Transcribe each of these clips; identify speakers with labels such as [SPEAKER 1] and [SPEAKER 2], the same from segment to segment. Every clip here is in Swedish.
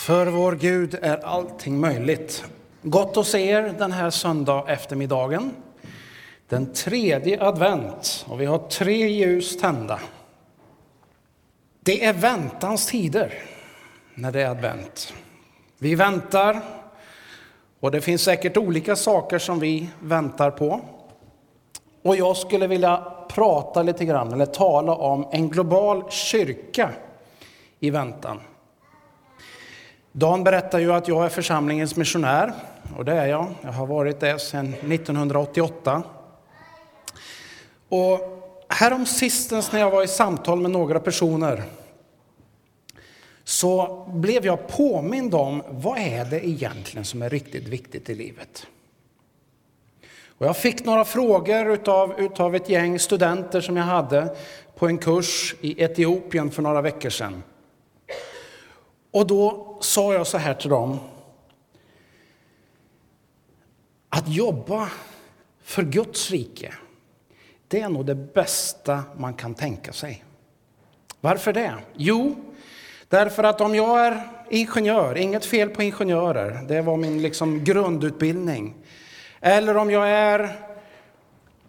[SPEAKER 1] För vår Gud är allting möjligt. Gott att se er den här söndag eftermiddagen. Den tredje advent och vi har tre ljus tända. Det är väntans tider när det är advent. Vi väntar och det finns säkert olika saker som vi väntar på. Och jag skulle vilja prata lite grann eller tala om en global kyrka i väntan. Dan berättar ju att jag är församlingens missionär, och det är jag. Jag har varit det sedan 1988. Och härom sistens när jag var i samtal med några personer så blev jag påmind om vad är det egentligen som är riktigt viktigt i livet. Och jag fick några frågor utav, utav ett gäng studenter som jag hade på en kurs i Etiopien för några veckor sedan. Och då sa jag så här till dem. Att jobba för Guds rike, det är nog det bästa man kan tänka sig. Varför det? Jo, därför att om jag är ingenjör, inget fel på ingenjörer, det var min liksom grundutbildning. Eller om jag är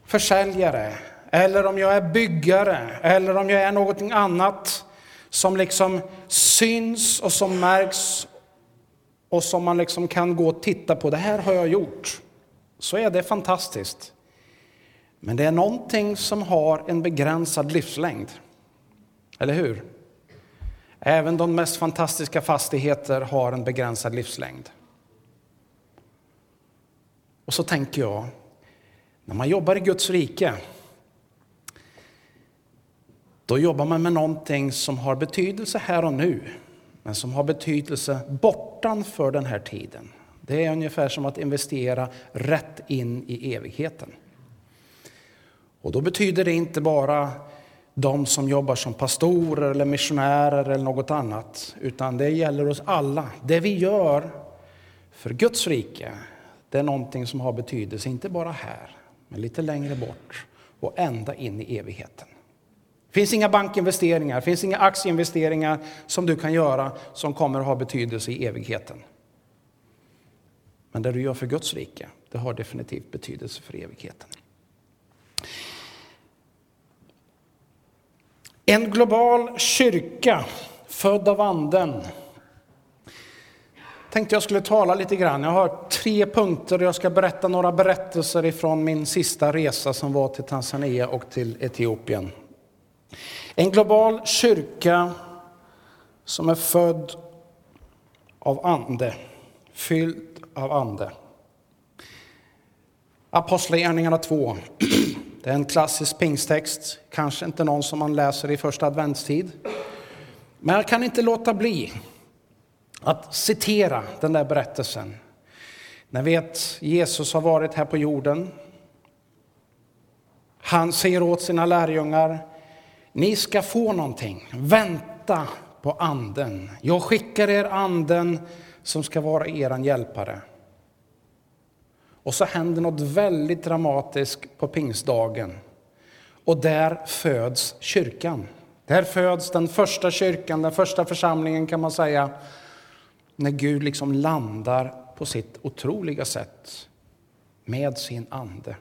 [SPEAKER 1] försäljare, eller om jag är byggare, eller om jag är någonting annat som liksom syns och som märks och som man liksom kan gå och titta på. Det här har jag gjort. Så är det fantastiskt. Men det är någonting som har en begränsad livslängd. Eller hur? Även de mest fantastiska fastigheter har en begränsad livslängd. Och så tänker jag, när man jobbar i Guds rike då jobbar man med någonting som har betydelse här och nu, men som har betydelse bortanför den här tiden. Det är ungefär som att investera rätt in i evigheten. Och då betyder det inte bara de som jobbar som pastorer eller missionärer eller något annat, utan det gäller oss alla. Det vi gör för Guds rike, det är någonting som har betydelse, inte bara här, men lite längre bort och ända in i evigheten. Det finns inga bankinvesteringar, det finns inga aktieinvesteringar som du kan göra som kommer att ha betydelse i evigheten. Men det du gör för Guds rike, det har definitivt betydelse för evigheten. En global kyrka, född av Anden. Tänkte jag skulle tala lite grann. Jag har tre punkter och jag ska berätta några berättelser ifrån min sista resa som var till Tanzania och till Etiopien. En global kyrka som är född av ande, fylld av ande. Apostlagärningarna 2. Det är en klassisk pingsttext, kanske inte någon som man läser i första adventstid. Men jag kan inte låta bli att citera den där berättelsen. Ni vet, Jesus har varit här på jorden. Han säger åt sina lärjungar, ni ska få någonting. Vänta på anden. Jag skickar er anden som ska vara er hjälpare. Och så händer något väldigt dramatiskt på pingstdagen. Och där föds kyrkan. Där föds den första kyrkan, den första församlingen kan man säga. När Gud liksom landar på sitt otroliga sätt med sin ande.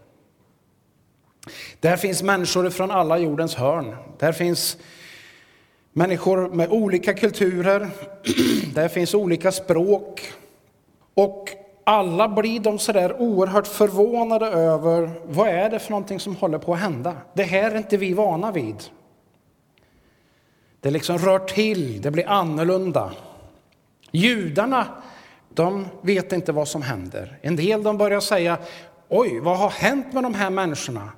[SPEAKER 1] Där finns människor från alla jordens hörn. Där finns människor med olika kulturer. Där finns olika språk. Och alla blir de sådär oerhört förvånade över vad är det för någonting som håller på att hända. Det här är inte vi vana vid. Det liksom rör till, det blir annorlunda. Judarna, de vet inte vad som händer. En del de börjar säga, oj, vad har hänt med de här människorna?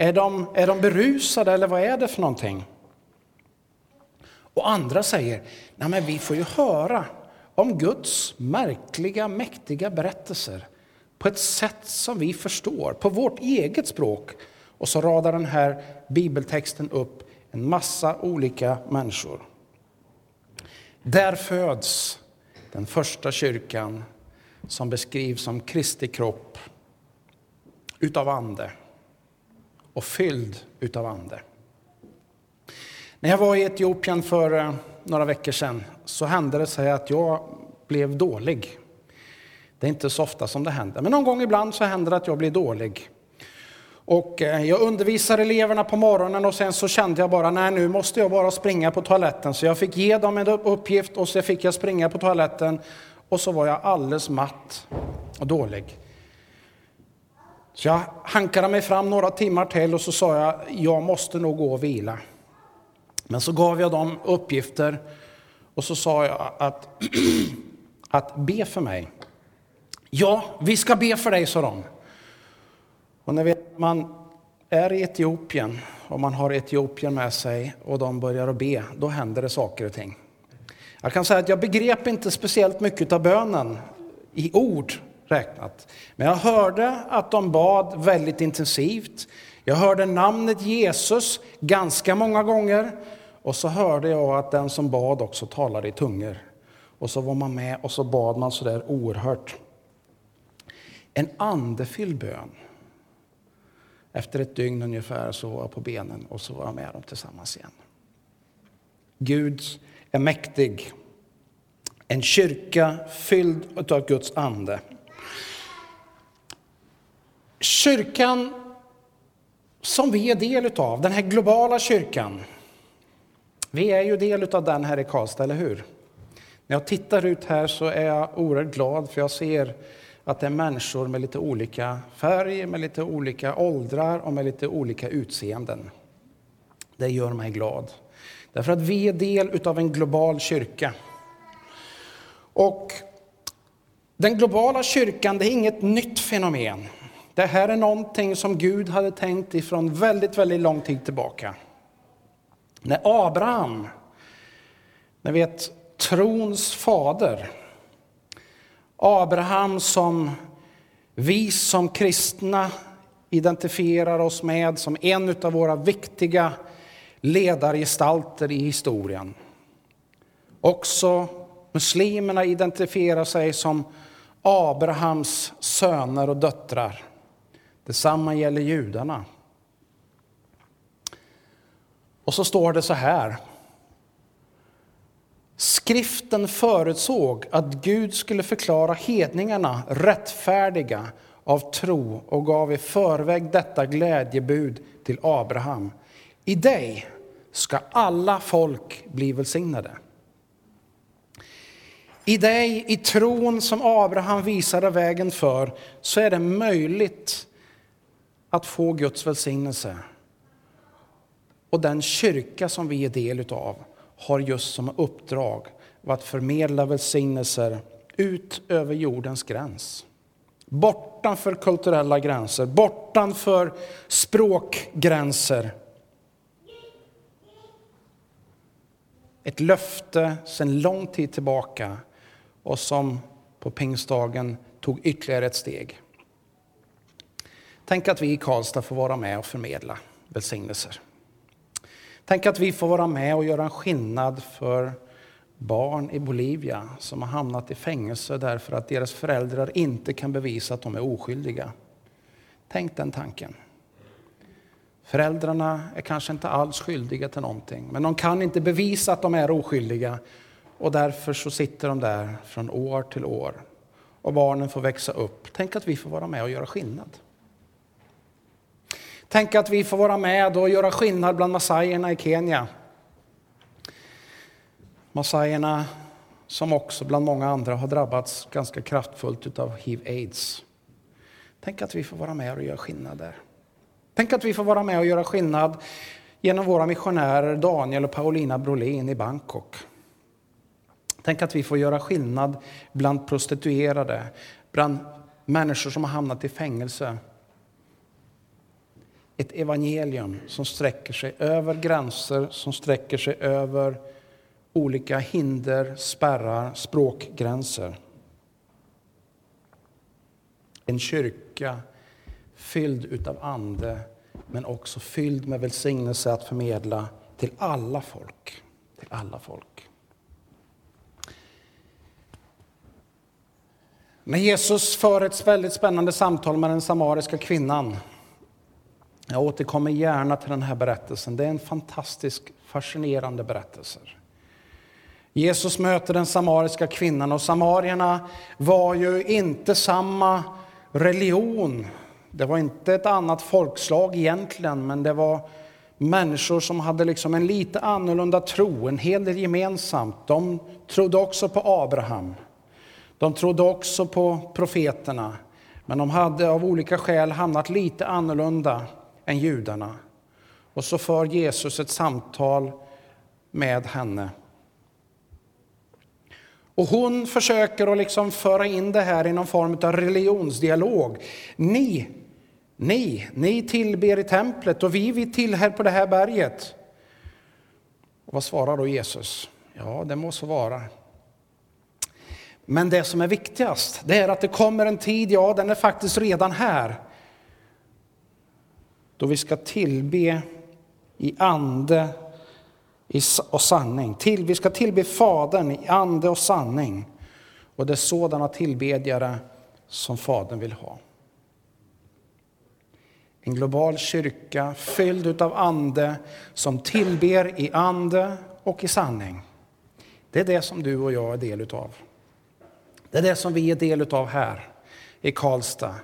[SPEAKER 1] Är de, är de berusade eller vad är det för någonting? Och andra säger, nej men vi får ju höra om Guds märkliga, mäktiga berättelser på ett sätt som vi förstår, på vårt eget språk. Och så radar den här bibeltexten upp en massa olika människor. Där föds den första kyrkan som beskrivs som Kristi kropp utav ande och fylld utav ande. När jag var i Etiopien för eh, några veckor sedan så hände det sig att jag blev dålig. Det är inte så ofta som det händer, men någon gång ibland så händer det att jag blir dålig. Och eh, jag undervisar eleverna på morgonen och sen så kände jag bara, nej nu måste jag bara springa på toaletten. Så jag fick ge dem en uppgift och så fick jag springa på toaletten och så var jag alldeles matt och dålig. Så jag hankade mig fram några timmar till och så sa jag, jag måste nog gå och vila. Men så gav jag dem uppgifter och så sa jag att, att be för mig. Ja, vi ska be för dig, sa de. Och när man är i Etiopien och man har Etiopien med sig och de börjar att be, då händer det saker och ting. Jag kan säga att jag begrep inte speciellt mycket av bönen i ord räknat. Men jag hörde att de bad väldigt intensivt. Jag hörde namnet Jesus ganska många gånger. Och så hörde jag att den som bad också talade i tungor. Och så var man med och så bad man så där oerhört. En andefylld bön. Efter ett dygn ungefär så var jag på benen och så var jag med dem tillsammans igen. Gud är mäktig. En kyrka fylld av Guds ande. Kyrkan som vi är del av, den här globala kyrkan. Vi är ju del av den här i Karlstad, eller hur? När jag tittar ut här så är jag oerhört glad för jag ser att det är människor med lite olika färg, med lite olika åldrar och med lite olika utseenden. Det gör mig glad. Därför att vi är del av en global kyrka. Och den globala kyrkan det är inget nytt fenomen. Det här är någonting som Gud hade tänkt ifrån väldigt, väldigt lång tid tillbaka. När Abraham, ni vet trons fader, Abraham som vi som kristna identifierar oss med som en av våra viktiga ledargestalter i historien. Också muslimerna identifierar sig som Abrahams söner och döttrar. Detsamma gäller judarna. Och så står det så här. Skriften förutsåg att Gud skulle förklara hedningarna rättfärdiga av tro och gav i förväg detta glädjebud till Abraham. I dig ska alla folk bli välsignade. I dig, i tron som Abraham visade vägen för, så är det möjligt att få Guds välsignelse. Och den kyrka som vi är del utav har just som uppdrag att förmedla välsignelser ut över jordens gräns. Bortanför kulturella gränser, bortanför språkgränser. Ett löfte sedan lång tid tillbaka och som på pingstdagen tog ytterligare ett steg. Tänk att vi i Karlstad får vara med och förmedla välsignelser. Tänk att vi får vara med och göra en skillnad för barn i Bolivia som har hamnat i fängelse därför att deras föräldrar inte kan bevisa att de är oskyldiga. Tänk den tanken. Föräldrarna är kanske inte alls skyldiga till någonting, men de kan inte bevisa att de är oskyldiga och därför så sitter de där från år till år och barnen får växa upp. Tänk att vi får vara med och göra skillnad. Tänk att vi får vara med och göra skillnad bland massajerna i Kenya. Massajerna som också bland många andra har drabbats ganska kraftfullt av hiv-aids. Tänk att vi får vara med och göra skillnad där. Tänk att vi får vara med och göra skillnad genom våra missionärer Daniel och Paulina Brolin i Bangkok. Tänk att vi får göra skillnad bland prostituerade, bland människor som har hamnat i fängelse, ett evangelium som sträcker sig över gränser, som sträcker sig över olika hinder, spärrar, språkgränser. En kyrka fylld utav ande, men också fylld med välsignelse att förmedla till alla folk. Till alla folk. När Jesus för ett väldigt spännande samtal med den samariska kvinnan jag återkommer gärna till den här berättelsen. Det är en fantastisk, fascinerande berättelse. Jesus möter den samariska kvinnan och samarierna var ju inte samma religion. Det var inte ett annat folkslag egentligen, men det var människor som hade liksom en lite annorlunda tro, en hel del gemensamt. De trodde också på Abraham. De trodde också på profeterna, men de hade av olika skäl hamnat lite annorlunda än judarna. Och så för Jesus ett samtal med henne. Och hon försöker att liksom föra in det här i någon form av religionsdialog. Ni, ni, ni tillber i templet och vi, vi tillhör på det här berget. Och vad svarar då Jesus? Ja, det må så vara. Men det som är viktigast, det är att det kommer en tid, ja den är faktiskt redan här, då vi ska tillbe i ande och sanning. Till, vi ska tillbe Fadern i ande och sanning. Och det är sådana tillbedjare som Fadern vill ha. En global kyrka fylld av ande som tillber i ande och i sanning. Det är det som du och jag är del utav. Det är det som vi är del utav här i Karlstad.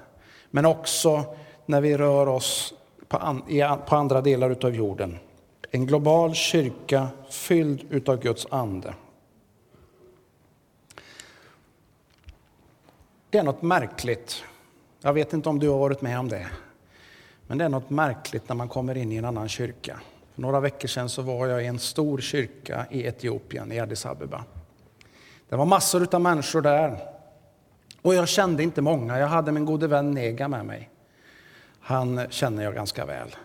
[SPEAKER 1] Men också när vi rör oss på andra delar utav jorden. En global kyrka fylld utav Guds ande. Det är något märkligt. Jag vet inte om du har varit med om det. Men det är något märkligt när man kommer in i en annan kyrka. För några veckor sedan så var jag i en stor kyrka i Etiopien, i Addis Abeba. Det var massor av människor där. Och jag kände inte många. Jag hade min gode vän Nega med mig. Han känner jag ganska väl.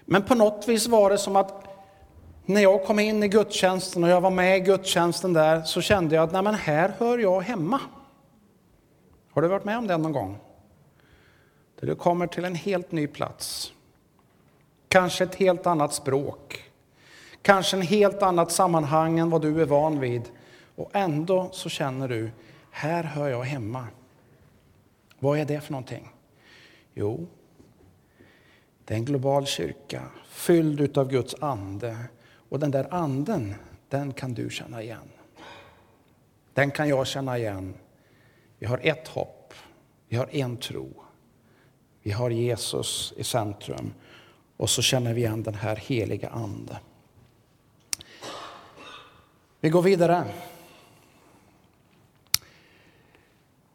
[SPEAKER 1] Men på något vis var det som att när jag kom in i gudstjänsten och jag var med i gudstjänsten där så kände jag att nej men här hör jag hemma. Har du varit med om det någon gång? Där du kommer till en helt ny plats. Kanske ett helt annat språk. Kanske en helt annat sammanhang än vad du är van vid. Och ändå så känner du, här hör jag hemma. Vad är det för någonting? Jo, det är en global kyrka fylld av Guds ande. Och den där anden, den kan du känna igen. Den kan jag känna igen. Vi har ett hopp, vi har en tro. Vi har Jesus i centrum och så känner vi igen den här heliga ande. Vi går vidare.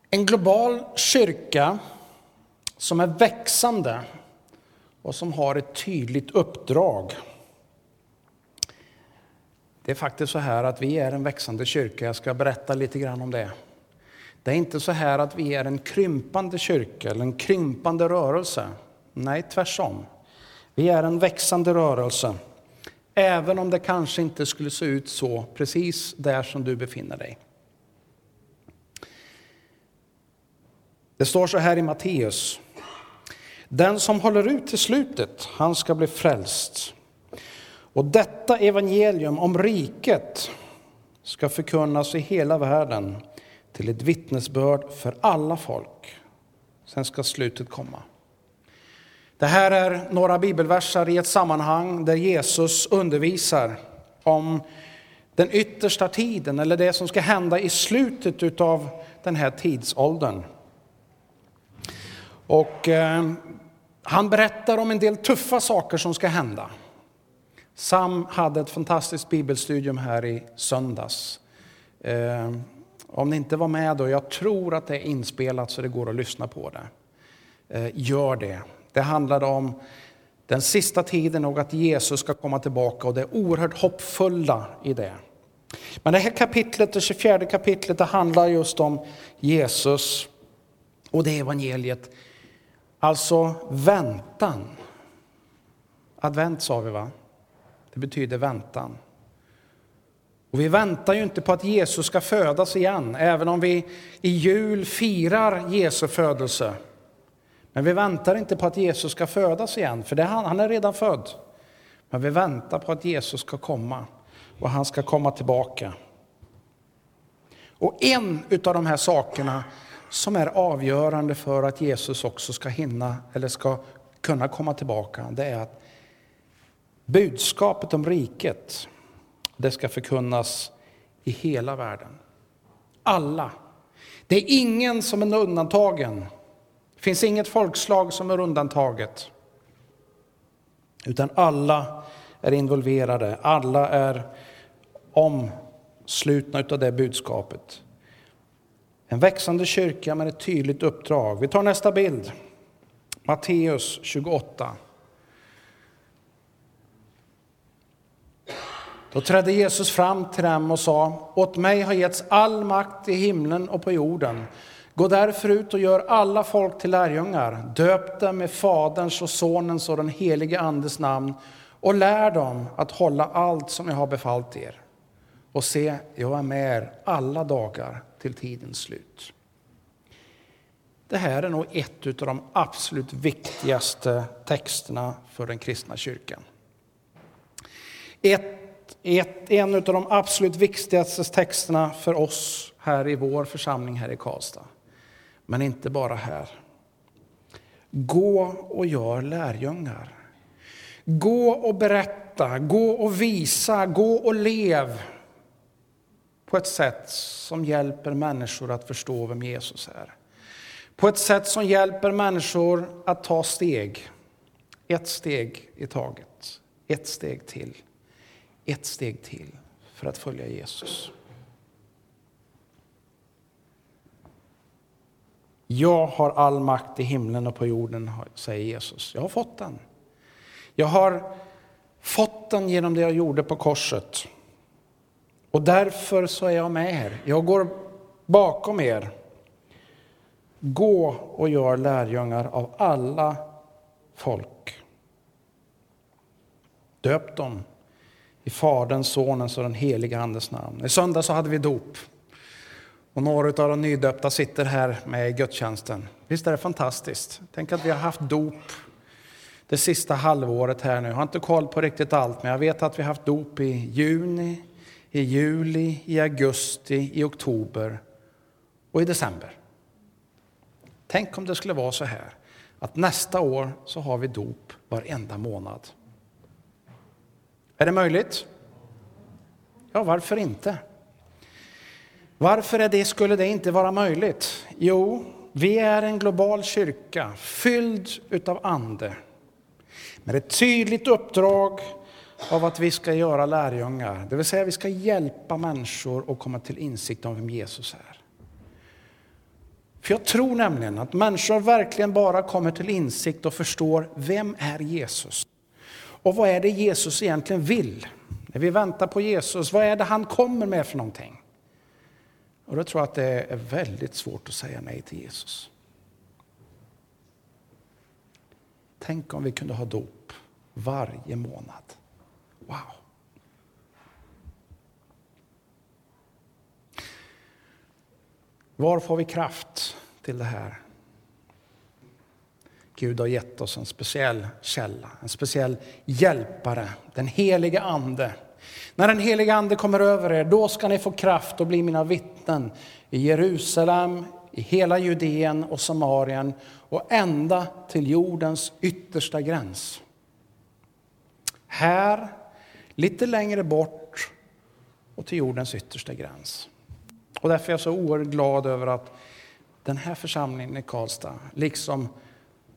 [SPEAKER 1] En global kyrka som är växande och som har ett tydligt uppdrag. Det är faktiskt så här att vi är en växande kyrka. Jag ska berätta lite grann om det. Det är inte så här att vi är en krympande kyrka eller en krympande rörelse. Nej, tvärtom. Vi är en växande rörelse. Även om det kanske inte skulle se ut så precis där som du befinner dig. Det står så här i Matteus den som håller ut till slutet, han ska bli frälst. Och detta evangelium om riket ska förkunnas i hela världen till ett vittnesbörd för alla folk. Sen ska slutet komma. Det här är några bibelversar i ett sammanhang där Jesus undervisar om den yttersta tiden, eller det som ska hända i slutet av den här tidsåldern. Och eh, han berättar om en del tuffa saker som ska hända. Sam hade ett fantastiskt bibelstudium här i söndags. Eh, om ni inte var med då, jag tror att det är inspelat så det går att lyssna på det. Eh, gör det. Det handlade om den sista tiden och att Jesus ska komma tillbaka och det är oerhört hoppfulla i det. Men det här kapitlet, det 24 kapitlet, det handlar just om Jesus och det evangeliet Alltså väntan. Advent sa vi va? Det betyder väntan. Och vi väntar ju inte på att Jesus ska födas igen, även om vi i jul firar Jesu födelse. Men vi väntar inte på att Jesus ska födas igen, för det, han, han är redan född. Men vi väntar på att Jesus ska komma och han ska komma tillbaka. Och en av de här sakerna som är avgörande för att Jesus också ska hinna eller ska kunna komma tillbaka, det är att budskapet om riket, Det ska förkunnas i hela världen. Alla. Det är ingen som är undantagen. Det finns inget folkslag som är undantaget. Utan alla är involverade, alla är omslutna av det budskapet. En växande kyrka med ett tydligt uppdrag. Vi tar nästa bild. Matteus 28. Då trädde Jesus fram till dem och sa, åt mig har getts all makt i himlen och på jorden. Gå därför ut och gör alla folk till lärjungar, döp dem med Faderns och Sonens och den helige Andes namn och lär dem att hålla allt som jag har befallt er. Och se, jag är med er alla dagar till tidens slut. Det här är nog ett av de absolut viktigaste texterna för den kristna kyrkan. Ett ett, en av de absolut viktigaste texterna för oss här i vår församling här i Karlstad. Men inte bara här. Gå och gör lärjungar. Gå och berätta, gå och visa, gå och lev på ett sätt som hjälper människor att förstå vem Jesus är. På ett sätt som hjälper människor att ta steg. Ett steg i taget. Ett steg till ett steg till för att följa Jesus. Jag har all makt i himlen och på jorden, säger Jesus. Jag har fått den. Jag har fått den genom det jag gjorde på korset. Och därför så är jag med er. Jag går bakom er. Gå och gör lärjungar av alla folk. Döp dem i Faderns, Sonens och den helige Andens namn. I söndag så hade vi dop. Och några av de nydöpta sitter här med i gudstjänsten. Visst är det fantastiskt? Tänk att vi har haft dop det sista halvåret här nu. Jag har inte koll på riktigt allt, men jag vet att vi har haft dop i juni, i juli, i augusti, i oktober och i december. Tänk om det skulle vara så här att nästa år så har vi dop varenda månad. Är det möjligt? Ja, varför inte? Varför är det, skulle det inte vara möjligt? Jo, vi är en global kyrka fylld utav ande. Med ett tydligt uppdrag av att vi ska göra lärjungar. Det vill säga vi ska hjälpa människor att komma till insikt om vem Jesus är. För jag tror nämligen att människor verkligen bara kommer till insikt och förstår vem är Jesus? Och vad är det Jesus egentligen vill? När vi väntar på Jesus, vad är det han kommer med för någonting? Och då tror jag att det är väldigt svårt att säga nej till Jesus. Tänk om vi kunde ha dop varje månad. Wow! Var får vi kraft till det här? Gud har gett oss en speciell källa, en speciell hjälpare, den helige Ande. När den helige Ande kommer över er, då ska ni få kraft att bli mina vittnen i Jerusalem, i hela Judeen och Samarien och ända till jordens yttersta gräns. Här, lite längre bort och till jordens yttersta gräns. Och därför är jag så oerhört glad över att den här församlingen i Karlstad, liksom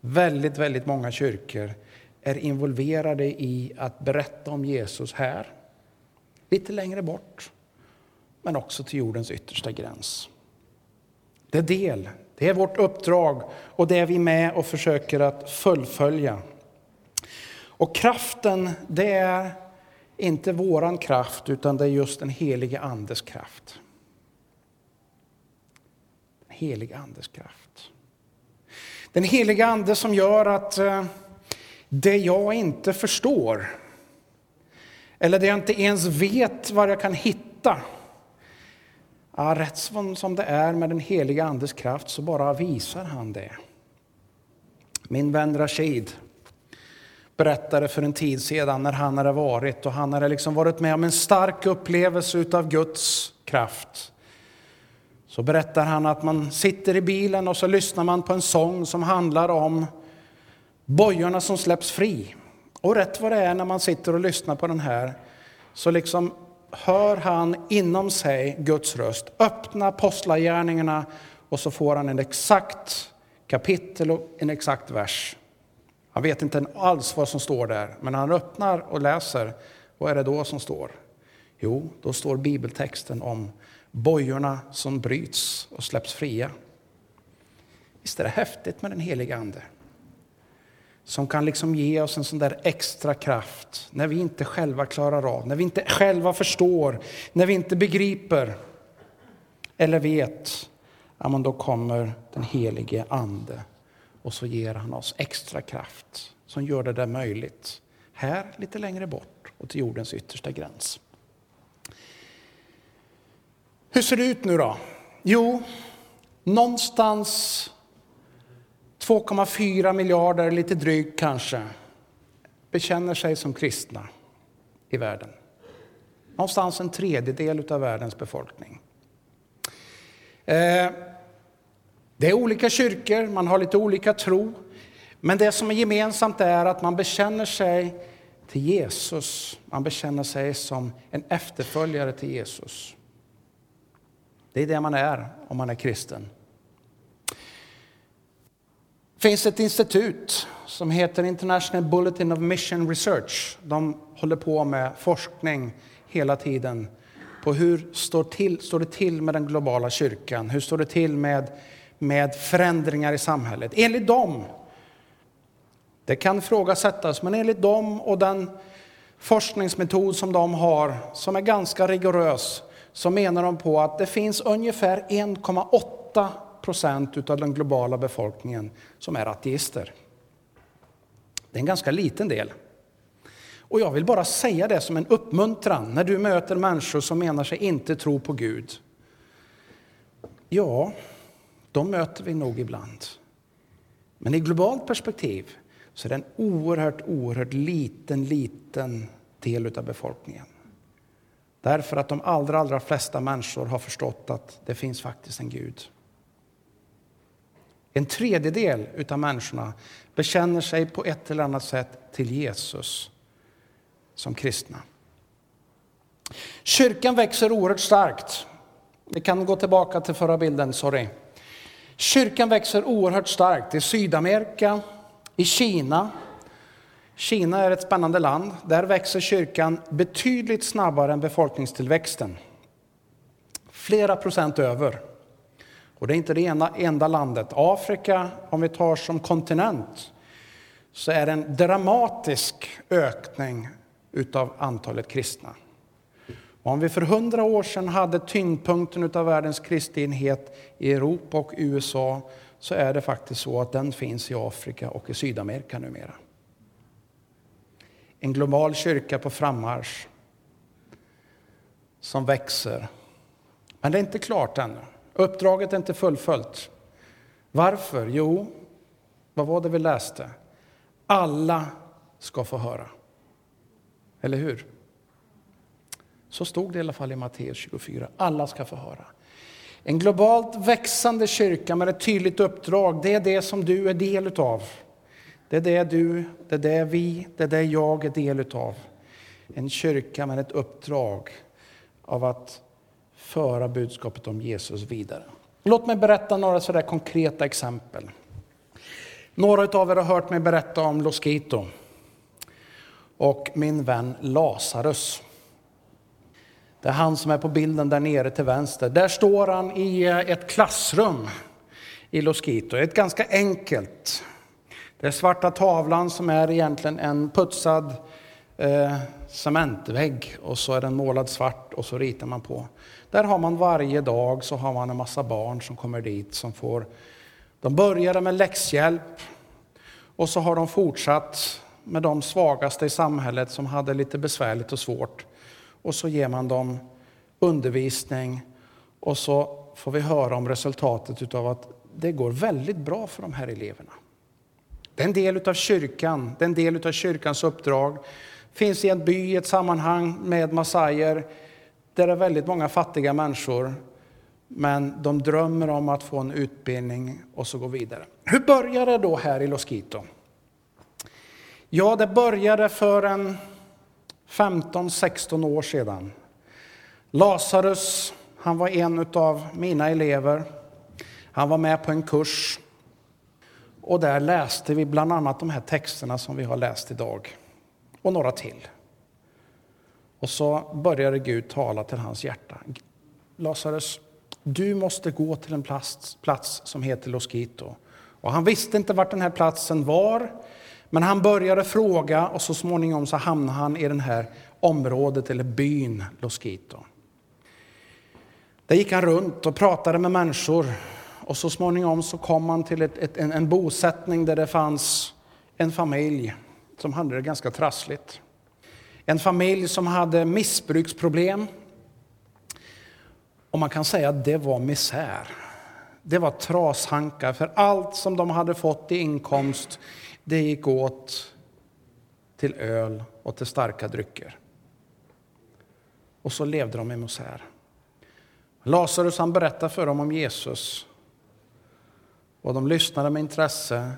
[SPEAKER 1] väldigt, väldigt många kyrkor är involverade i att berätta om Jesus här, lite längre bort, men också till jordens yttersta gräns. Det är del, det är vårt uppdrag och det är vi med och försöker att fullfölja. Och kraften, det är inte våran kraft, utan det är just den helige Andes kraft. Den helige Andes kraft. Den helige Ande som gör att eh, det jag inte förstår eller det jag inte ens vet var jag kan hitta Ja, rätt som det är med den heliga Andes kraft så bara visar han det. Min vän Rashid berättade för en tid sedan när han hade varit och han hade liksom varit med om en stark upplevelse utav Guds kraft. Så berättar han att man sitter i bilen och så lyssnar man på en sång som handlar om bojorna som släpps fri. Och rätt vad det är när man sitter och lyssnar på den här så liksom hör han inom sig Guds röst. Öppna apostlagärningarna och så får han en exakt kapitel och en exakt vers. Han vet inte alls vad som står där, men när han öppnar och läser, vad är det då som står? Jo, då står bibeltexten om bojorna som bryts och släpps fria. Visst är det häftigt med den heliga Ande? Som kan liksom ge oss en sån där extra kraft när vi inte själva klarar av, när vi inte själva förstår, när vi inte begriper eller vet. Ja, men då kommer den helige Ande och så ger han oss extra kraft som gör det där möjligt. Här, lite längre bort och till jordens yttersta gräns. Hur ser det ut nu då? Jo, någonstans 2,4 miljarder, lite drygt kanske, bekänner sig som kristna i världen. Någonstans en tredjedel av världens befolkning. Eh, det är olika kyrkor, man har lite olika tro. Men det som är gemensamt är att man bekänner sig till Jesus. Man bekänner sig som en efterföljare till Jesus. Det är det man är om man är kristen. Det finns ett institut som heter International Bulletin of Mission Research. De håller på med forskning hela tiden på hur står, till, står det till med den globala kyrkan? Hur står det till med, med förändringar i samhället? Enligt dem, det kan ifrågasättas, men enligt dem och den forskningsmetod som de har, som är ganska rigorös, så menar de på att det finns ungefär 1,8 procent av den globala befolkningen som är ateister. Det är en ganska liten del. Och jag vill bara säga det som en uppmuntran när du möter människor som menar sig inte tro på Gud. Ja, de möter vi nog ibland. Men i globalt perspektiv så är det en oerhört, oerhört liten, liten del av befolkningen. Därför att de allra, allra flesta människor har förstått att det finns faktiskt en Gud. En tredjedel av människorna bekänner sig på ett eller annat sätt till Jesus som kristna. Kyrkan växer oerhört starkt. Vi kan gå tillbaka till förra bilden, sorry. Kyrkan växer oerhört starkt i Sydamerika, i Kina. Kina är ett spännande land. Där växer kyrkan betydligt snabbare än befolkningstillväxten. Flera procent över. Och det är inte det ena, enda landet. Afrika, om vi tar som kontinent, så är det en dramatisk ökning utav antalet kristna. Och om vi för hundra år sedan hade tyngdpunkten av världens kristenhet i Europa och USA så är det faktiskt så att den finns i Afrika och i Sydamerika numera. En global kyrka på frammarsch som växer. Men det är inte klart ännu. Uppdraget är inte fullföljt. Varför? Jo, vad var det vi läste? Alla ska få höra. Eller hur? Så stod det i alla fall i Matteus 24. Alla ska få höra. En globalt växande kyrka med ett tydligt uppdrag, det är det som du är del utav. Det är det du, det är det vi, det är det jag är del utav. En kyrka med ett uppdrag av att föra budskapet om Jesus vidare. Låt mig berätta några sådär konkreta exempel. Några av er har hört mig berätta om Loskito och min vän Lazarus. Det är han som är på bilden där nere till vänster. Där står han i eh, ett klassrum i Los Quito. Ett ganska enkelt. Det är svarta tavlan som är egentligen en putsad eh, cementvägg och så är den målad svart och så ritar man på. Där har man varje dag så har man en massa barn som kommer dit som får, de började med läxhjälp och så har de fortsatt med de svagaste i samhället som hade lite besvärligt och svårt. Och så ger man dem undervisning och så får vi höra om resultatet av att det går väldigt bra för de här eleverna. Det är en del av kyrkan, det är en del av kyrkans uppdrag. Finns i en by, i ett sammanhang med massajer där det är väldigt många fattiga människor. Men de drömmer om att få en utbildning och så gå vidare. Hur började det då här i Los Quito? Ja, det började för en 15-16 år sedan Lazarus, han var en av mina elever. Han var med på en kurs. Och där läste vi bland annat de här texterna som vi har läst idag. Och några till. Och så började Gud tala till hans hjärta. Lazarus, du måste gå till en plats, plats som heter Loskito. Och han visste inte vart den här platsen var, men han började fråga och så småningom så hamnade han i det här området eller byn Loskito. Där gick han runt och pratade med människor och så småningom så kom han till ett, ett, en, en bosättning där det fanns en familj som hade det ganska trassligt. En familj som hade missbruksproblem. Och man kan säga att det var misär. Det var trashankar, för allt som de hade fått i inkomst, det gick åt till öl och till starka drycker. Och så levde de i misär. Lazarus han berättade för dem om Jesus. Och de lyssnade med intresse.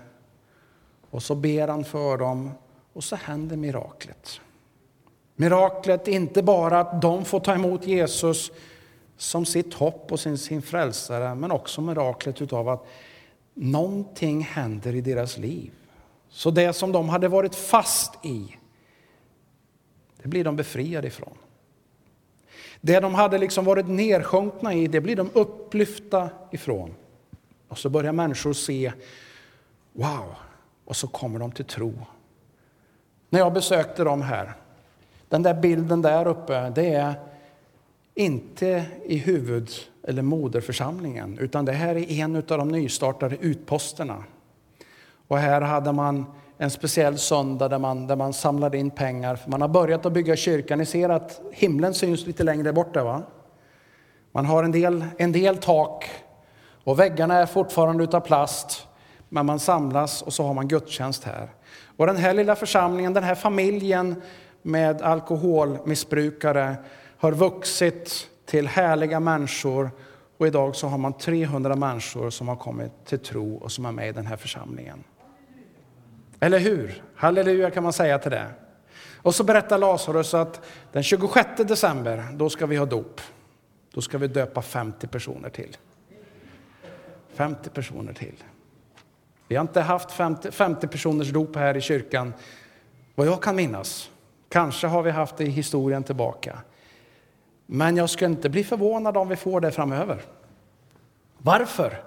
[SPEAKER 1] Och så ber han för dem och så händer miraklet. Miraklet är inte bara att de får ta emot Jesus som sitt hopp och sin, sin frälsare, men också miraklet utav att någonting händer i deras liv. Så det som de hade varit fast i, det blir de befriade ifrån. Det de hade liksom varit nersjunkna i, det blir de upplyfta ifrån. Och så börjar människor se, wow, och så kommer de till tro. När jag besökte dem här, den där bilden där uppe, det är inte i huvud eller moderförsamlingen, utan det här är en av de nystartade utposterna. Och här hade man en speciell söndag där man, där man samlade in pengar. För man har börjat att bygga kyrkan. Ni ser att himlen syns lite längre bort där Va? Man har en del, en del tak och väggarna är fortfarande utav plast. Men man samlas och så har man gudstjänst här. Och den här lilla församlingen, den här familjen med alkoholmissbrukare har vuxit till härliga människor och idag så har man 300 människor som har kommit till tro och som är med i den här församlingen. Eller hur? Halleluja kan man säga till det. Och så berättar Lazarus att den 26 december, då ska vi ha dop. Då ska vi döpa 50 personer till. 50 personer till. Vi har inte haft 50, 50 personers dop här i kyrkan, vad jag kan minnas. Kanske har vi haft det i historien tillbaka. Men jag ska inte bli förvånad om vi får det framöver. Varför?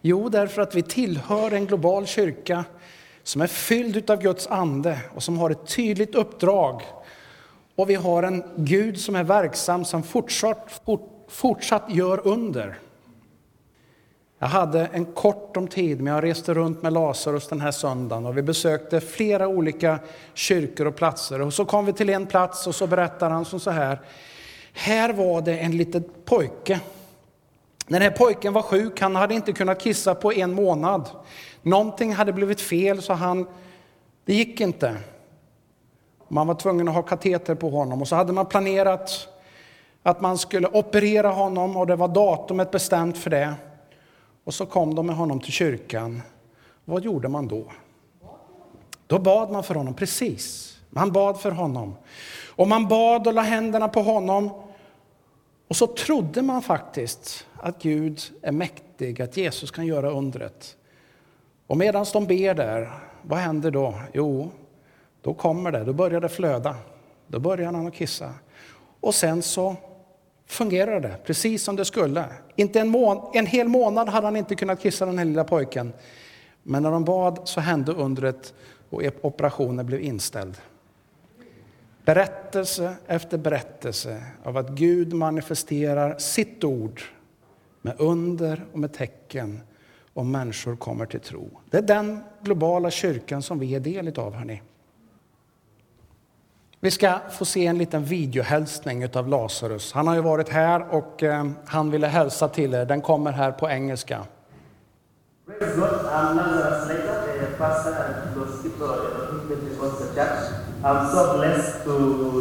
[SPEAKER 1] Jo, därför att vi tillhör en global kyrka som är fylld av Guds ande och som har ett tydligt uppdrag. Och vi har en Gud som är verksam, som fortsatt, fortsatt gör under. Jag hade en kort om tid, men jag reste runt med Lazarus den här söndagen och vi besökte flera olika kyrkor och platser. Och så kom vi till en plats och så berättar han som så här. Här var det en liten pojke. Den här pojken var sjuk, han hade inte kunnat kissa på en månad. Någonting hade blivit fel så han, det gick inte. Man var tvungen att ha kateter på honom och så hade man planerat att man skulle operera honom och det var datumet bestämt för det. Och så kom de med honom till kyrkan. Vad gjorde man då? Då bad man för honom, precis. Man bad för honom. Och man bad och la händerna på honom. Och så trodde man faktiskt att Gud är mäktig, att Jesus kan göra undret. Och medan de ber där, vad händer då? Jo, då kommer det, då börjar det flöda. Då börjar han att kissa. Och sen så fungerar det precis som det skulle. Inte en, mån, en hel månad hade han inte kunnat kissa den här lilla pojken. Men när de bad så hände undret och e- operationen blev inställd. Berättelse efter berättelse av att Gud manifesterar sitt ord med under och med tecken och människor kommer till tro. Det är den globala kyrkan som vi är del av. Hörrni. Vi ska få se en liten videohälsning av Lazarus. Han har ju varit här och eh, han ville hälsa till er. Den kommer här på engelska.
[SPEAKER 2] I'm so blessed to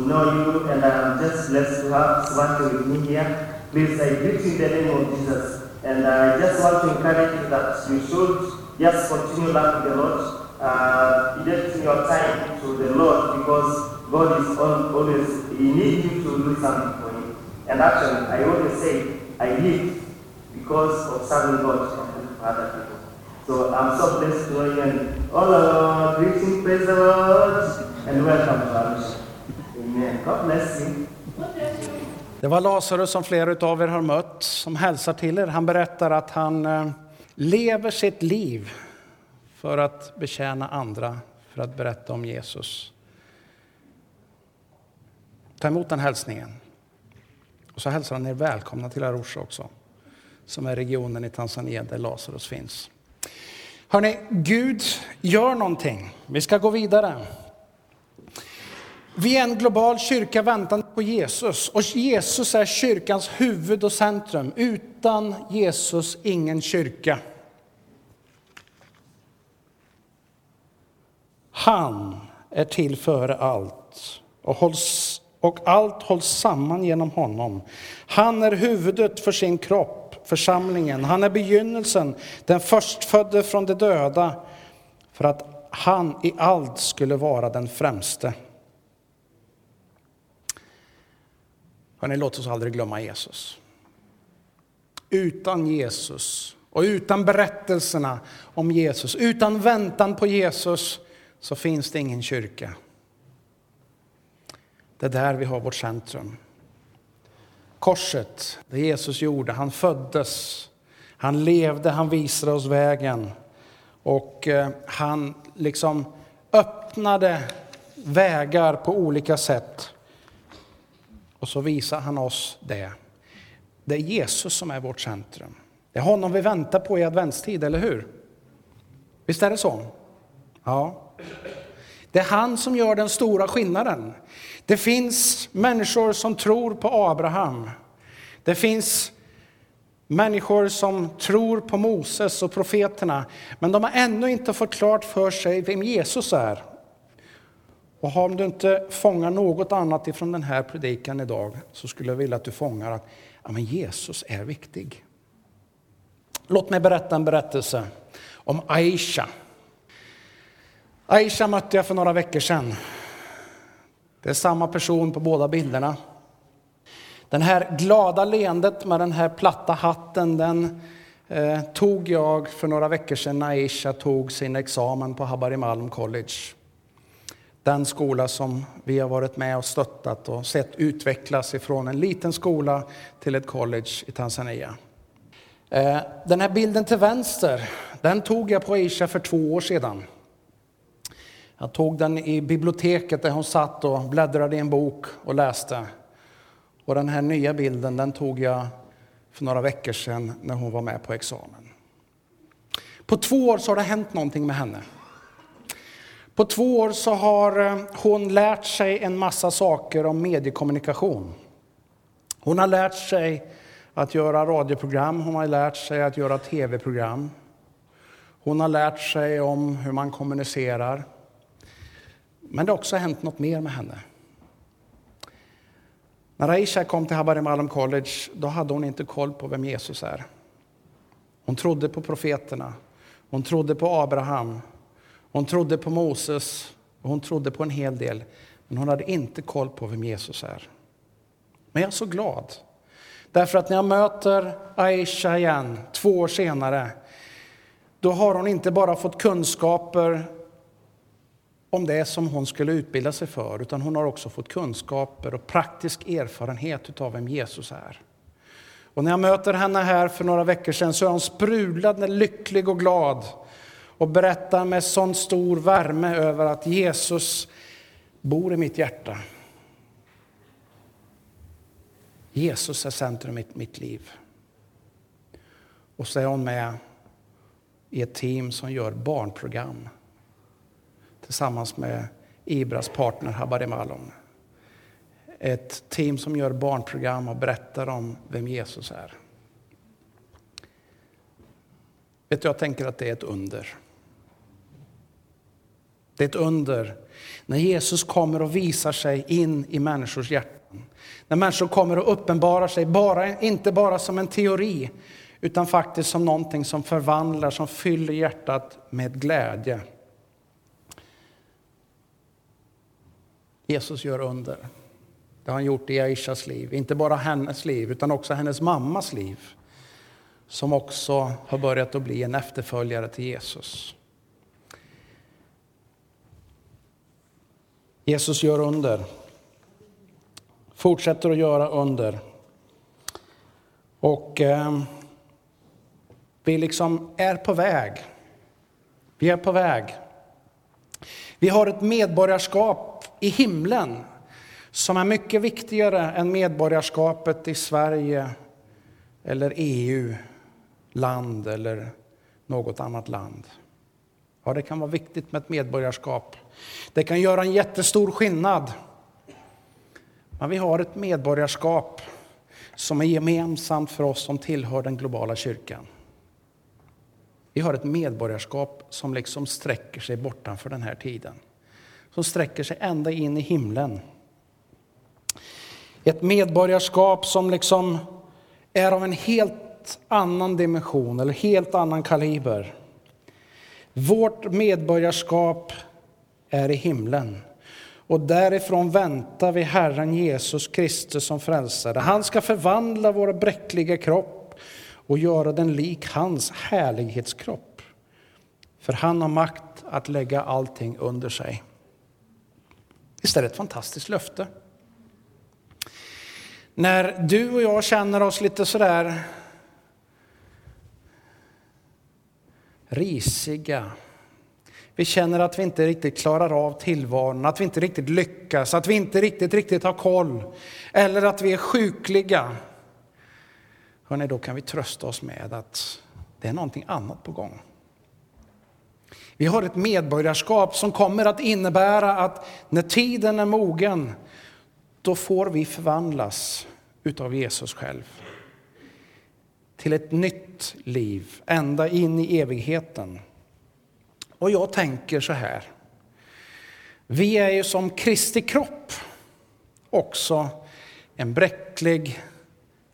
[SPEAKER 2] know you and I'm just blessed to have Swati with me here. Please, I greet you in the name of Jesus. And I just want to encourage you that you should just continue loving the Lord, uh, dedicating your time to the Lord because God is always, He needs you to do something for Him. And actually, I always say I live because of serving God and other people. So I'm so blessed to join all our greeting, praise the Lord, and welcome to our mission. Amen. God bless you.
[SPEAKER 1] Det var Lazarus som flera av er har mött som hälsar till er. Han berättar att han eh, lever sitt liv för att betjäna andra, för att berätta om Jesus. Ta emot den hälsningen. Och så hälsar han er välkomna till Arusha också, som är regionen i Tanzania där Lazarus finns. Hörrni, Gud gör någonting. Vi ska gå vidare. Vi är en global kyrka väntande på Jesus och Jesus är kyrkans huvud och centrum. Utan Jesus ingen kyrka. Han är till före allt och, hålls, och allt hålls samman genom honom. Han är huvudet för sin kropp, församlingen. Han är begynnelsen, den förstfödde från de döda, för att han i allt skulle vara den främste. Hörrni, låt oss aldrig glömma Jesus. Utan Jesus och utan berättelserna om Jesus, utan väntan på Jesus, så finns det ingen kyrka. Det är där vi har vårt centrum. Korset, det Jesus gjorde, han föddes, han levde, han visade oss vägen och eh, han liksom öppnade vägar på olika sätt. Och så visar han oss det. Det är Jesus som är vårt centrum. Det är honom vi väntar på i adventstid, eller hur? Visst är det så? Ja. Det är han som gör den stora skillnaden. Det finns människor som tror på Abraham. Det finns människor som tror på Moses och profeterna, men de har ännu inte fått klart för sig vem Jesus är. Och om du inte fångar något annat ifrån den här predikan idag så skulle jag vilja att du fångar att ja, men Jesus är viktig. Låt mig berätta en berättelse om Aisha. Aisha mötte jag för några veckor sedan. Det är samma person på båda bilderna. Den här glada leendet med den här platta hatten, den eh, tog jag för några veckor sedan när Aisha tog sin examen på Habarimalm College. Den skola som vi har varit med och stöttat och sett utvecklas ifrån en liten skola till ett college i Tanzania. Eh, den här bilden till vänster, den tog jag på Aisha för två år sedan. Jag tog den i biblioteket där hon satt och bläddrade i en bok och läste. Och den här nya bilden den tog jag för några veckor sedan när hon var med på examen. På två år så har det hänt någonting med henne. På två år så har eh, hon lärt sig en massa saker om mediekommunikation. Hon har lärt sig att göra radioprogram, hon har lärt sig att göra tv-program. Hon har lärt sig om hur man kommunicerar. Men det har också hänt något mer med henne. När Aisha kom till Habari Malum College då hade hon inte koll på vem Jesus är. Hon trodde på profeterna, hon trodde på Abraham, hon trodde på Moses och hon trodde på en hel del. Men hon hade inte koll på vem Jesus är. Men jag är så glad. Därför att när jag möter Aisha igen, två år senare, då har hon inte bara fått kunskaper om det som hon skulle utbilda sig för, utan hon har också fått kunskaper och praktisk erfarenhet av vem Jesus är. Och när jag möter henne här för några veckor sedan så är hon sprudlande lycklig och glad och berättar med sån stor värme över att Jesus bor i mitt hjärta. Jesus är centrum i mitt liv. Och så är hon med i ett team som gör barnprogram tillsammans med Ibras partner Habare Malom. Ett team som gör barnprogram och berättar om vem Jesus är. Vet du, jag tänker att det är ett under. Det är ett under när Jesus kommer och visar sig in i människors hjärtan. När människor kommer och uppenbarar sig, bara, inte bara som en teori, utan faktiskt som någonting som förvandlar, som fyller hjärtat med glädje. Jesus gör under. Det har han gjort i Aishas liv. Inte bara hennes liv, utan också hennes mammas liv. Som också har börjat att bli en efterföljare till Jesus. Jesus gör under. Fortsätter att göra under. Och eh, vi liksom är på väg. Vi är på väg. Vi har ett medborgarskap i himlen som är mycket viktigare än medborgarskapet i Sverige eller EU, land eller något annat land. Ja, det kan vara viktigt med ett medborgarskap. Det kan göra en jättestor skillnad. Men vi har ett medborgarskap som är gemensamt för oss som tillhör den globala kyrkan. Vi har ett medborgarskap som liksom sträcker sig bortanför den här tiden. Som sträcker sig ända in i himlen. Ett medborgarskap som liksom är av en helt annan dimension eller helt annan kaliber. Vårt medborgarskap är i himlen. Och därifrån väntar vi Herren Jesus Kristus som frälsare. Han ska förvandla vår bräckliga kropp och göra den lik hans härlighetskropp. För han har makt att lägga allting under sig. Visst är det ett fantastiskt löfte? När du och jag känner oss lite sådär risiga, vi känner att vi inte riktigt klarar av tillvaron, att vi inte riktigt lyckas, att vi inte riktigt, riktigt har koll. Eller att vi är sjukliga. Hörrni, då kan vi trösta oss med att det är någonting annat på gång. Vi har ett medborgarskap som kommer att innebära att när tiden är mogen, då får vi förvandlas utav Jesus själv. Till ett nytt liv, ända in i evigheten. Och jag tänker så här. Vi är ju som Kristi kropp också en bräcklig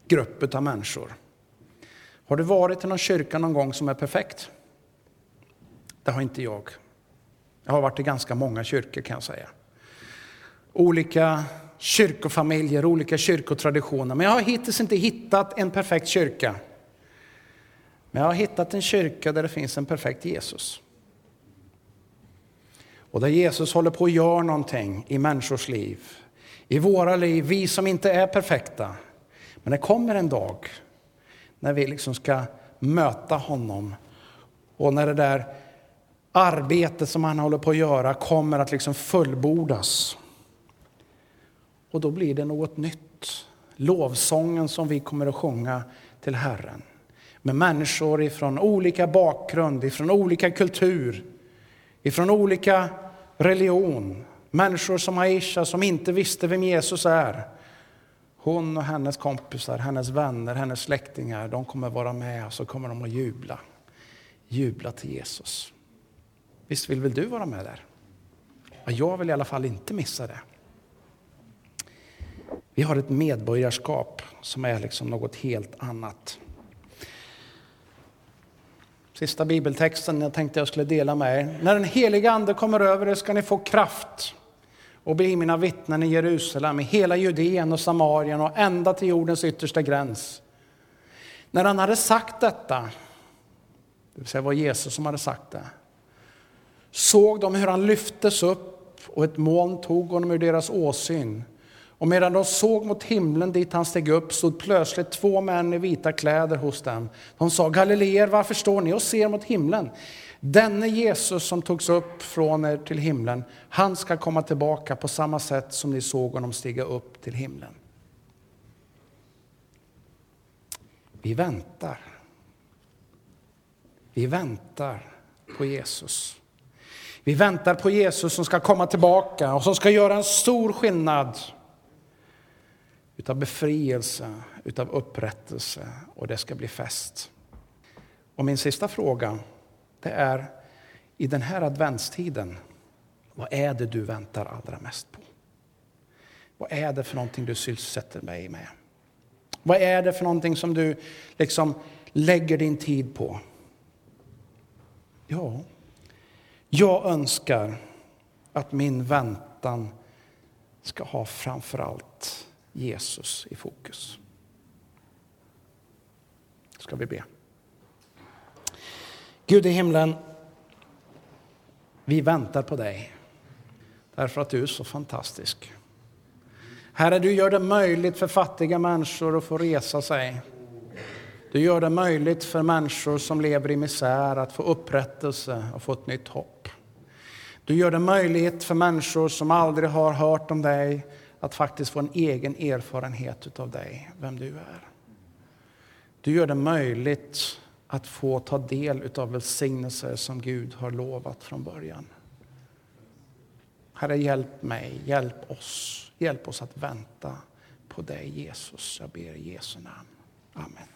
[SPEAKER 1] grupp av människor. Har du varit i någon kyrka någon gång som är perfekt? Det har inte jag. Jag har varit i ganska många kyrkor kan jag säga. Olika kyrkofamiljer, olika kyrkotraditioner. Men jag har hittills inte hittat en perfekt kyrka. Men jag har hittat en kyrka där det finns en perfekt Jesus. Och där Jesus håller på att göra någonting i människors liv, i våra liv, vi som inte är perfekta. Men det kommer en dag när vi liksom ska möta honom och när det där arbetet som han håller på att göra kommer att liksom fullbordas. Och då blir det något nytt. Lovsången som vi kommer att sjunga till Herren. Med människor ifrån olika bakgrund, ifrån olika kultur, ifrån olika religion. Människor som Aisha som inte visste vem Jesus är. Hon och hennes kompisar, hennes vänner, hennes släktingar, de kommer vara med och så kommer de att jubla. Jubla till Jesus. Visst vill väl du vara med där? Jag vill i alla fall inte missa det. Vi har ett medborgarskap som är liksom något helt annat. Sista bibeltexten jag tänkte jag skulle dela med er. När den heliga ande kommer över er ska ni få kraft och bli mina vittnen i Jerusalem, i hela Judeen och Samarien och ända till jordens yttersta gräns. När han hade sagt detta, det vill säga var Jesus som hade sagt det, såg de hur han lyftes upp och ett moln tog honom ur deras åsyn. Och medan de såg mot himlen dit han steg upp stod plötsligt två män i vita kläder hos dem. De sa, Galileer, varför står ni och ser mot himlen? Denne Jesus som togs upp från er till himlen, han ska komma tillbaka på samma sätt som ni såg honom stiga upp till himlen. Vi väntar. Vi väntar på Jesus. Vi väntar på Jesus som ska komma tillbaka och som ska göra en stor skillnad utav befrielse, utav upprättelse och det ska bli fest. Och min sista fråga det är i den här adventstiden, vad är det du väntar allra mest på? Vad är det för någonting du sysselsätter dig med? Vad är det för någonting som du liksom lägger din tid på? Ja, jag önskar att min väntan ska ha framför allt Jesus i fokus. Ska vi be. Gud i himlen, vi väntar på dig därför att du är så fantastisk. Herre, du gör det möjligt för fattiga människor att få resa sig. Du gör det möjligt för människor som lever i misär att få upprättelse och få ett nytt hopp. Du gör det möjligt för människor som aldrig har hört om dig att faktiskt få en egen erfarenhet av dig, vem du är. Du gör det möjligt att få ta del av välsignelser som Gud har lovat från början. Herre, hjälp mig, hjälp oss, hjälp oss att vänta på dig Jesus. Jag ber i Jesu namn. Amen.